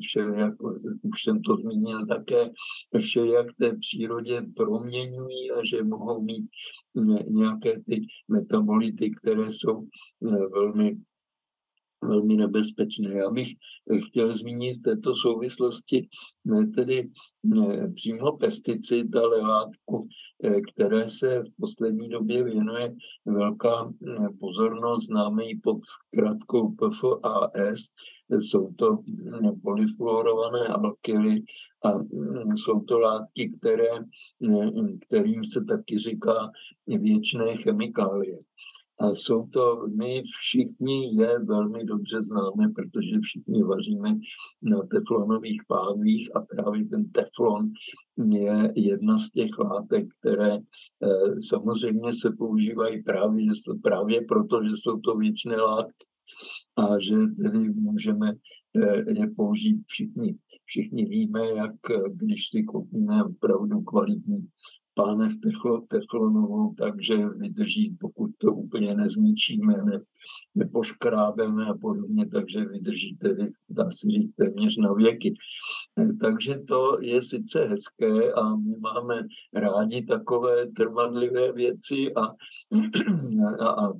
vše, jak už jsem to zmínil také, vše jak té přírodě proměňují a že mohou mít nějaké ty metabolity, které jsou velmi velmi nebezpečné. Já bych eh, chtěl zmínit v této souvislosti ne tedy ne, přímo pesticid, ale látku, eh, které se v poslední době věnuje velká eh, pozornost, známe ji pod zkratkou PFAS. Jsou to polyfluorované alkyly a mm, jsou to látky, které, kterým se taky říká věčné chemikálie. A jsou to, my všichni je velmi dobře známe, protože všichni vaříme na teflonových pánvích a právě ten teflon je jedna z těch látek, které eh, samozřejmě se používají právě, právě proto, že jsou to věčné látky a že tedy můžeme eh, je použít všichni. Všichni víme, jak když si koupíme opravdu kvalitní pánev teflo, teflonovou, takže vydrží, pokud to úplně nezničíme, ne, nepoškrábeme a podobně, takže vydrží tedy, dá se říct, téměř na věky. Takže to je sice hezké a my máme rádi takové trvanlivé věci a, a, a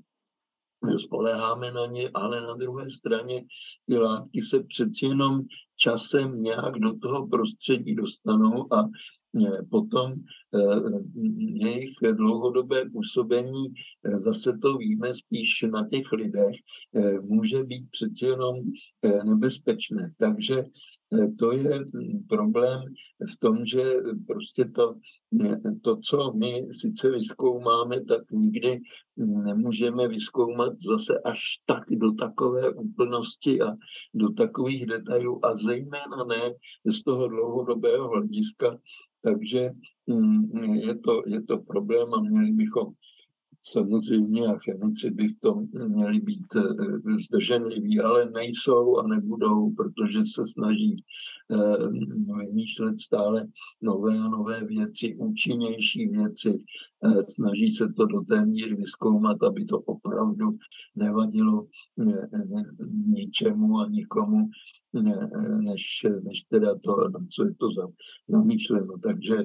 spoleháme na ně, ale na druhé straně ty látky se přeci jenom časem nějak do toho prostředí dostanou a potom eh, jejich dlouhodobé působení, eh, zase to víme spíš na těch lidech, může být přeci jenom nebezpečné. Takže to je hm, problém v tom, že prostě to, to, co my sice vyskoumáme, tak nikdy nemůžeme vyskoumat zase až tak do takové úplnosti a do takových detailů a zejména ne z toho dlouhodobého hlediska, takže mm, je to, je to problém a měli bychom samozřejmě a chemici by v tom měli být eh, zdrženliví, ale nejsou a nebudou, protože se snaží eh, vymýšlet stále nové a nové věci, účinnější věci, eh, snaží se to do té míry vyskoumat, aby to opravdu nevadilo ničemu a nikomu, než, než teda to, co je to za namýšleno. Takže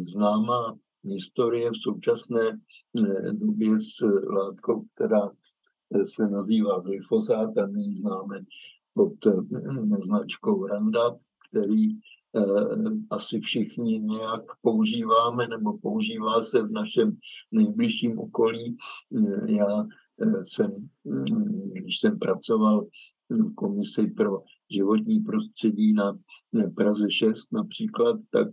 známá historie v současné eh, době s látkou, která eh, se nazývá glyfosát a my ji známe pod eh, značkou Roundup, který asi všichni nějak používáme nebo používá se v našem nejbližším okolí. Já jsem, když jsem pracoval v komisi pro životní prostředí na Praze 6 například, tak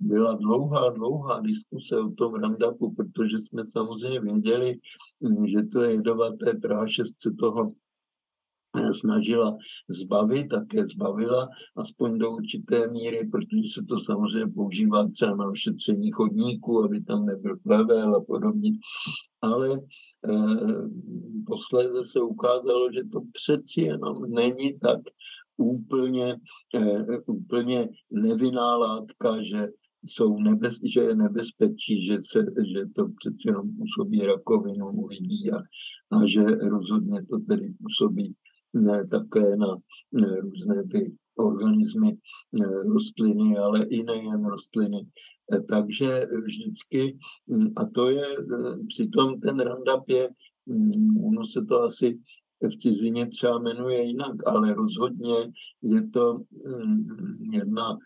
byla dlouhá, dlouhá diskuse o tom Roundupu, protože jsme samozřejmě věděli, že to je jedovaté. 6 se toho snažila zbavit, také zbavila, aspoň do určité míry, protože se to samozřejmě používá třeba na ošetření chodníků, aby tam nebyl plevel a podobně. Ale e, posléze se ukázalo, že to přeci jenom není tak úplně, e, úplně nevinná látka, že jsou nebez, že je nebezpečí, že, se, že to přeci jenom působí rakovinu u lidí a, a že rozhodně to tedy působí ne, také na ne, různé ty organismy, rostliny, ale i nejen rostliny. E, takže vždycky, a to je, e, přitom ten Roundup je, ono se to asi v cizině třeba jmenuje jinak, ale rozhodně je to jedna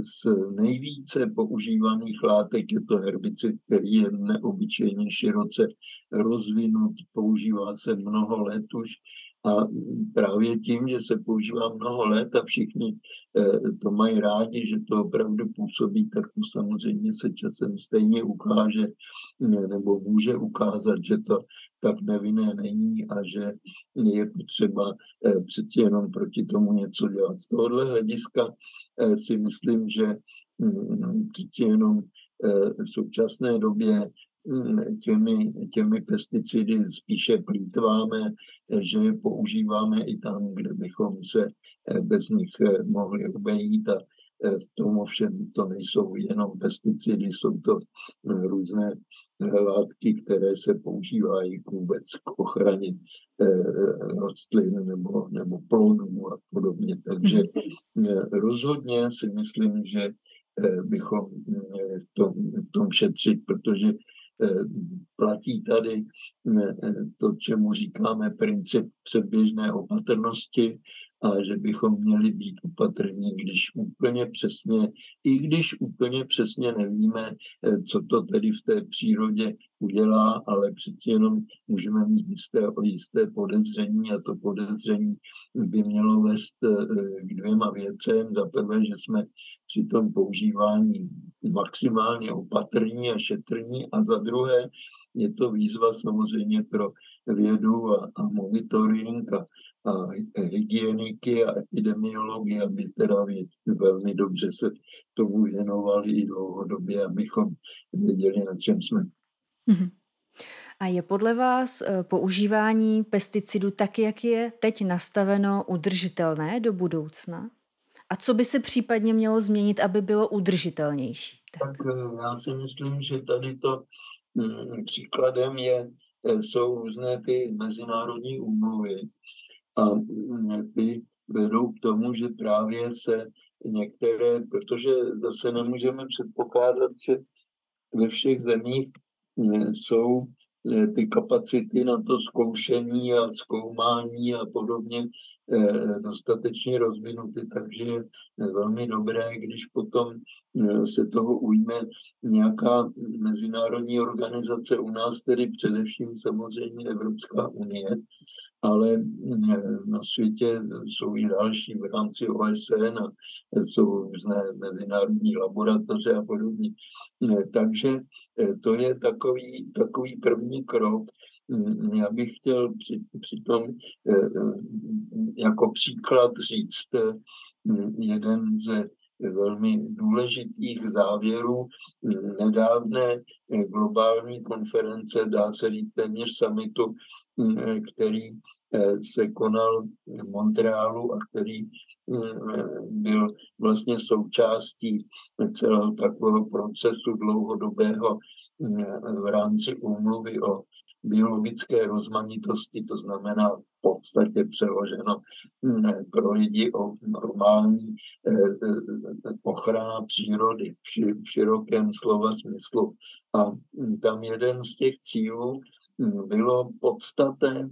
z nejvíce používaných látek je to herbicid, který je neobyčejně široce rozvinut, používá se mnoho let už a právě tím, že se používá mnoho let a všichni eh, to mají rádi, že to opravdu působí, tak to samozřejmě se časem stejně ukáže nebo může ukázat, že to tak nevinné není a že je potřeba eh, přeci jenom proti tomu něco dělat. Z tohohle hlediska eh, si myslím, že mm, přeci jenom v současné době Mm, těmi, těmi pesticidy spíše plítváme, že je používáme i tam, kde bychom se eh, bez nich eh, mohli obejít a eh, v tom ovšem to nejsou jenom pesticidy, jsou to různé látky, které se používají vůbec k ochraně rostlin nebo, nebo plodů a podobně. Takže rozhodně si myslím, že bychom v tom, v tom šetřit, protože Eh, platí tady eh, to, čemu říkáme princip předběžné opatrnosti a že bychom měli být opatrní, když úplně přesně, i když úplně přesně nevíme, eh, co to tedy v té přírodě udělá, ale přeci jenom můžeme mít jisté, jisté podezření a to podezření by mělo vést k dvěma věcem. Za prvé, že jsme při tom používání maximálně opatrní a šetrní a za druhé je to výzva samozřejmě pro vědu a, a monitoring a hygieniky a epidemiology, aby teda velmi dobře se tomu věnovali i dlouhodobě, abychom věděli, na čem jsme. Mm-hmm. A je podle vás eh, používání pesticidů tak, jak je teď nastaveno, udržitelné do budoucna? A co by se případně mělo změnit, aby bylo udržitelnější? Tak, tak eh, já si myslím, že tady to mm, příkladem je, jsou různé ty mezinárodní úmluvy. A ty vedou k tomu, že právě se některé, protože zase nemůžeme předpokládat, že ve všech zemích mm, jsou Eh, ty kapacity na to zkoušení a zkoumání a podobně eh, dostatečně rozvinuty, takže je velmi dobré, když potom eh, se toho ujme nějaká mezinárodní organizace, u nás tedy především samozřejmě Evropská unie, ale na světě jsou i další v rámci OSN a jsou různé mezinárodní laboratoře a podobně. Takže to je takový, takový první krok. Já bych chtěl při, přitom jako příklad říct jeden ze velmi důležitých závěrů nedávné globální konference, dá se říct téměř summitu, který se konal v Montrealu a který byl vlastně součástí celého takového procesu dlouhodobého v rámci úmluvy o biologické rozmanitosti, to znamená v podstatě přeloženo mm, pro lidi o normální eh, eh, ochrana přírody v širokém slova smyslu. A mm, tam jeden z těch cílů mm, bylo podstatné,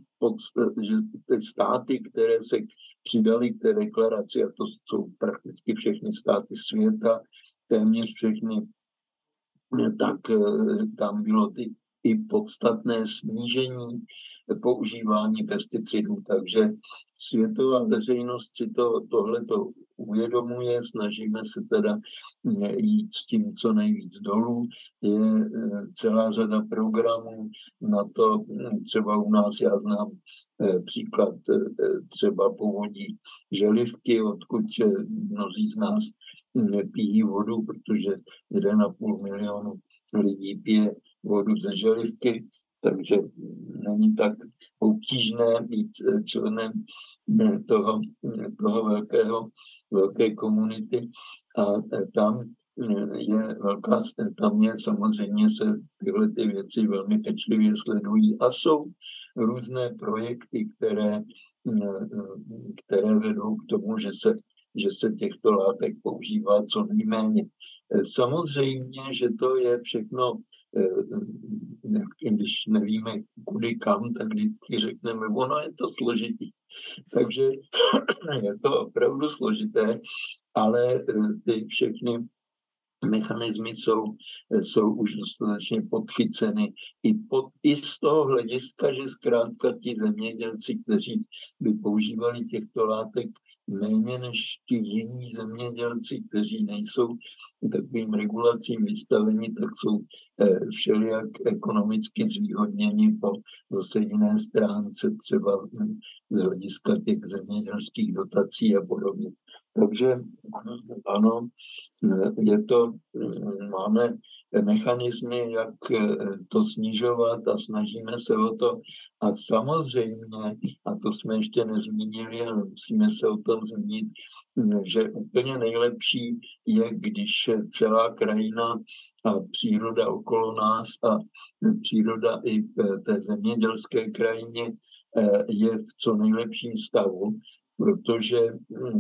že ty státy, které se přidali k té deklaraci, a to jsou prakticky všechny státy světa, téměř všechny, tak eh, tam bylo ty i podstatné snížení používání pesticidů. Takže světová veřejnost si to, tohleto uvědomuje, snažíme se teda jít s tím co nejvíc dolů. Je e, celá řada programů na to, třeba u nás já znám e, příklad třeba povodí želivky, odkud mnozí z nás pijí vodu, protože 1,5 milionu lidí pije vodu ze želivky, takže není tak obtížné být eh, členem eh, toho, eh, toho velkého, velké komunity. A tam je velká, tam je samozřejmě se tyhle ty věci velmi pečlivě sledují a jsou různé projekty, které, které vedou k tomu, že se, že se těchto látek používá co nejméně. Samozřejmě, že to je všechno, eh, když nevíme kudy kam, tak vždycky řekneme, ono je to složitý. Takže je to opravdu složité, ale eh, ty všechny mechanismy jsou, jsou už dostatečně podchyceny i, pod, i z toho hlediska, že zkrátka ti zemědělci, kteří by používali těchto látek, méně než ti jiní zemědělci, kteří nejsou takovým regulacím vystaveni, tak jsou eh, všelijak ekonomicky zvýhodněni po zase jiné stránce, třeba z hlediska těch zemědělských dotací a podobně. Takže ano, je to, máme mechanismy, jak to snižovat a snažíme se o to. A samozřejmě, a to jsme ještě nezmínili, ale musíme se o tom zmínit, že úplně nejlepší je, když celá krajina a příroda okolo nás a příroda i v té zemědělské krajině je v co nejlepším stavu, protože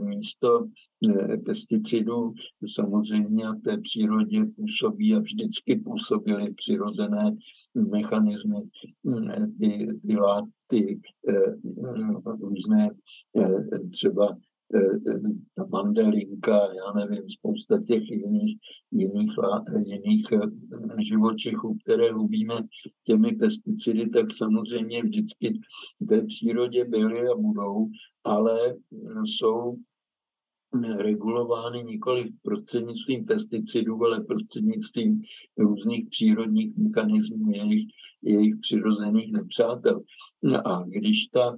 místo eh, pesticidů samozřejmě v té přírodě působí a vždycky působily přirozené mechanismy, eh, ty, ty látky, eh, různé třeba ta mandelinka, já nevím, spousta těch jiných, jiných, jiných živočichů, které hubíme těmi pesticidy, tak samozřejmě vždycky v té přírodě byly a budou ale jsou regulovány nikoli prostřednictvím pesticidů, ale prostřednictvím různých přírodních mechanismů jejich, jejich přirozených nepřátel. A když ta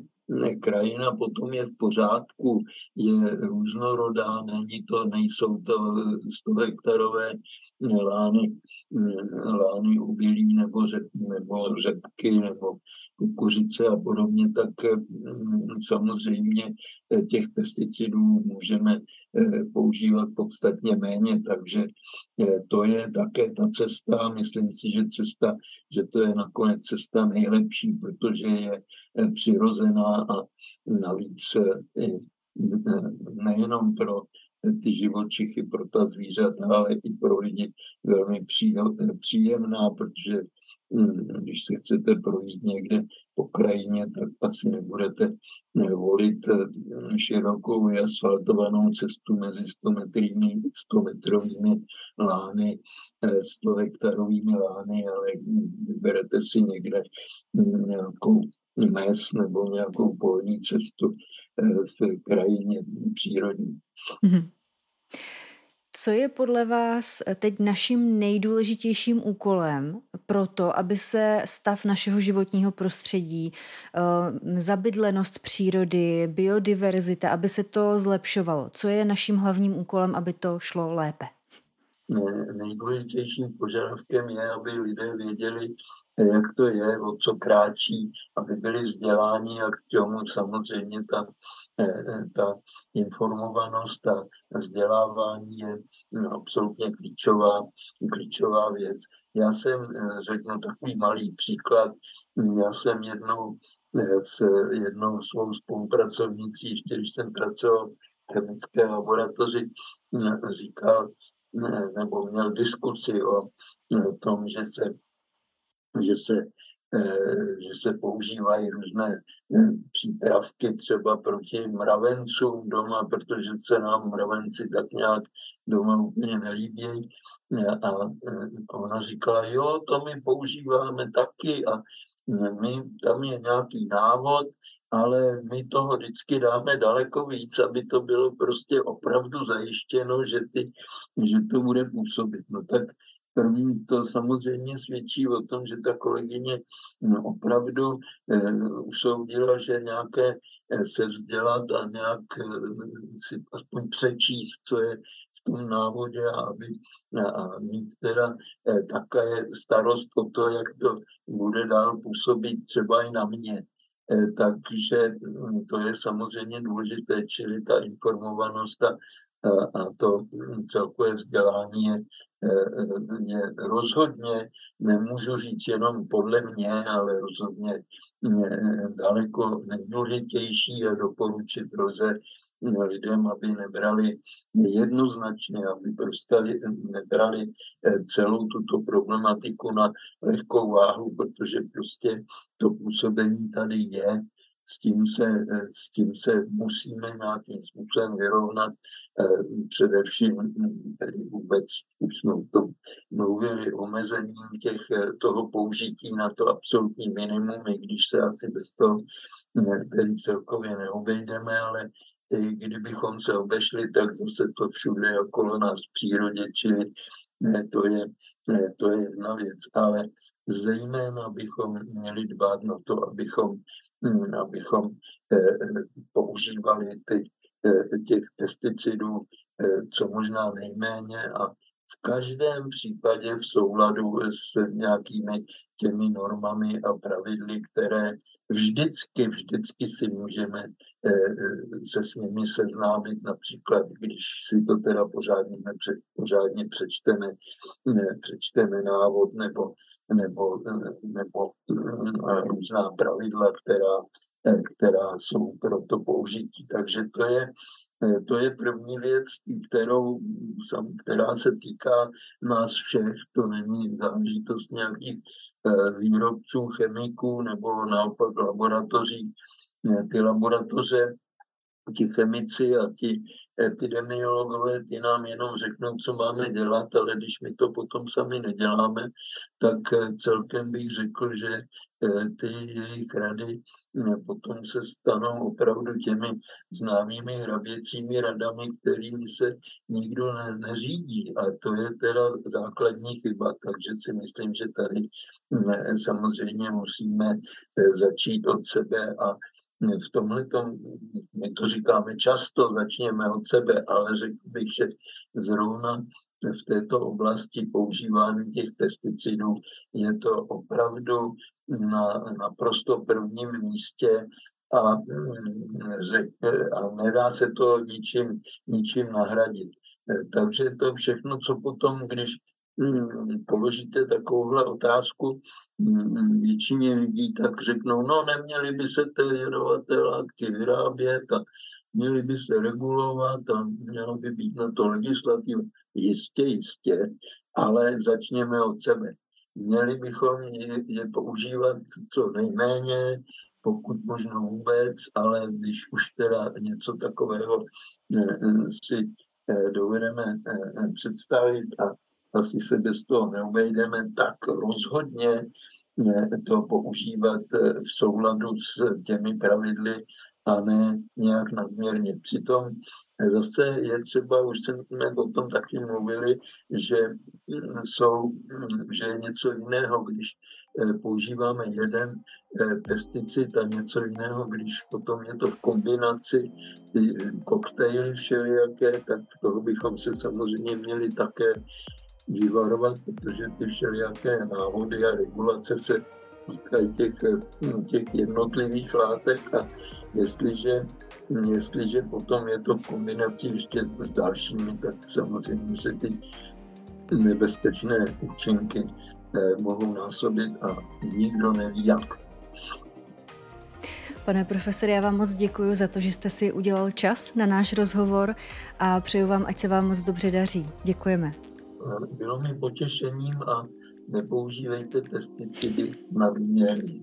krajina potom je v pořádku, je různorodá, není to, nejsou to 100 hektarové lány, lány ubilí nebo, řep, nebo řepky nebo kukuřice a podobně, tak mm, samozřejmě eh, těch pesticidů můžeme eh, používat podstatně méně, takže eh, to je také ta cesta. Myslím si, že cesta, že to je nakonec cesta nejlepší, protože je přirozená a navíc nejenom pro ty živočichy pro ta zvířata, ale i pro lidi velmi příjemná, protože hm, když se chcete projít někde po krajině, tak asi nebudete volit hm, širokou asfaltovanou cestu mezi 100, metrými, 100 metrovými lány, 100 hektarovými lány, ale vyberete si někde hm, nějakou mes nebo nějakou polní cestu eh, v krajině přírodní. Mm-hmm. Co je podle vás teď naším nejdůležitějším úkolem pro to, aby se stav našeho životního prostředí, eh, zabydlenost přírody, biodiverzita, aby se to zlepšovalo? Co je naším hlavním úkolem, aby to šlo lépe? Nejdůležitějším požadavkem je, aby lidé věděli, jak to je, o co kráčí, aby byli vzděláni a k tomu samozřejmě ta, eh, ta informovanost a vzdělávání je no, absolutně klíčová, klíčová věc. Já jsem, eh, řeknu takový malý příklad, já jsem jednou eh, s jednou svou spolupracovnicí, ještě když jsem pracoval chemické laboratoři, říkal, nebo měl diskusi o tom, že se že se, eh, že se používají různé eh, přípravky třeba proti mravencům doma, protože se nám mravenci tak nějak doma úplně nelíbí. A eh, ona říkala, jo, to my používáme taky a my, tam je nějaký návod, ale my toho vždycky dáme daleko víc, aby to bylo prostě opravdu zajištěno, že, ty, že to bude působit. No tak První to samozřejmě svědčí o tom, že ta kolegyně no, opravdu eh, usoudila, že nějaké eh, se vzdělat a nějak eh, si aspoň přečíst, co je tom návodě a, aby, a mít teda eh, také starost o to, jak to bude dál působit třeba i na mě. Eh, takže hm, to je samozřejmě důležité, čili ta informovanost a a to celkové vzdělání je, je rozhodně, nemůžu říct jenom podle mě, ale rozhodně daleko nejdůležitější a doporučit lze lidem, aby nebrali jednoznačně, aby prostě nebrali eh, celou tuto problematiku na lehkou váhu, protože prostě to působení tady je s tím se, eh, s tím se musíme nějakým způsobem vyrovnat. Eh, především hm, tedy vůbec, už jsme o tom mluvili, omezením těch, eh, toho použití na to absolutní minimum, i když se asi bez toho tedy celkově neobejdeme, ale i kdybychom se obešli, tak zase to všude okolo nás v přírodě, čili ne, to, je, to je jedna věc. Ale zejména bychom měli dbát na to, abychom Hm, abychom eh, eh, používali ty, eh, těch pesticidů co možná nejméně a v každém případě v souladu s nějakými těmi normami a pravidly, které vždycky, vždycky si můžeme se s nimi seznámit, například když si to teda pořádně, pořádně přečteme, přečteme návod nebo nebo, nebo eh, různá pravidla, která, eh, která jsou pro to použití. Takže to je, eh, to je první věc, kterou, která se týká nás všech. To není záležitost nějakých výrobců, chemiků nebo naopak laboratoří. Ty laboratoře ti chemici a ti epidemiologové, ty nám jenom řeknou, co máme dělat, ale když my to potom sami neděláme, tak eh, celkem bych řekl, že eh, ty jejich rady eh, potom se stanou opravdu těmi známými hraběcími radami, kterými se nikdo ne, neřídí. A to je teda základní chyba, takže si myslím, že tady samozřejmě musíme začít od sebe a v tomhle my to říkáme často, začněme od sebe, ale řekl bych, že zrovna v této oblasti používání těch pesticidů je to opravdu na naprosto prvním místě a, a nedá se to ničím, ničím nahradit. Takže to všechno, co potom, když položíte takovouhle otázku hmm, většině lidí, tak řeknou, no neměli by se ty jedovaté látky vyrábět a měly by se regulovat a mělo by být na to legislativ. Jistě, jistě, ale začněme od sebe. Měli bychom je, je používat co nejméně, pokud možno vůbec, ale když už teda něco takového si eh, dovedeme eh, představit a asi se bez toho neuvejdeme, tak rozhodně to používat eh, v souladu s těmi pravidly a ne nějak nadměrně. Přitom zase je třeba, už jsme o tom taky mluvili, že, jsou, že je něco jiného, když eh, používáme jeden eh, pesticid a něco jiného, když potom je to v kombinaci ty koktejly všelijaké, tak toho bychom se samozřejmě měli také vyvarovat, protože ty všelijaké návody a regulace se týkají těch, těch jednotlivých látek a jestliže, jestliže potom je to v kombinaci ještě s dalšími, tak samozřejmě se ty nebezpečné účinky eh, mohou násobit a nikdo neví jak. Pane profesore, já vám moc děkuji za to, že jste si udělal čas na náš rozhovor a přeju vám, ať se vám moc dobře daří. Děkujeme. Bylo mi potěšením a nepoužívejte pesticidy nadměrně.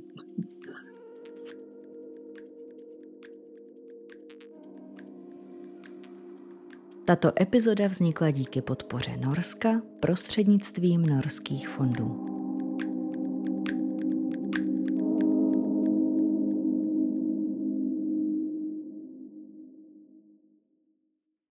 Tato epizoda vznikla díky podpoře Norska prostřednictvím norských fondů.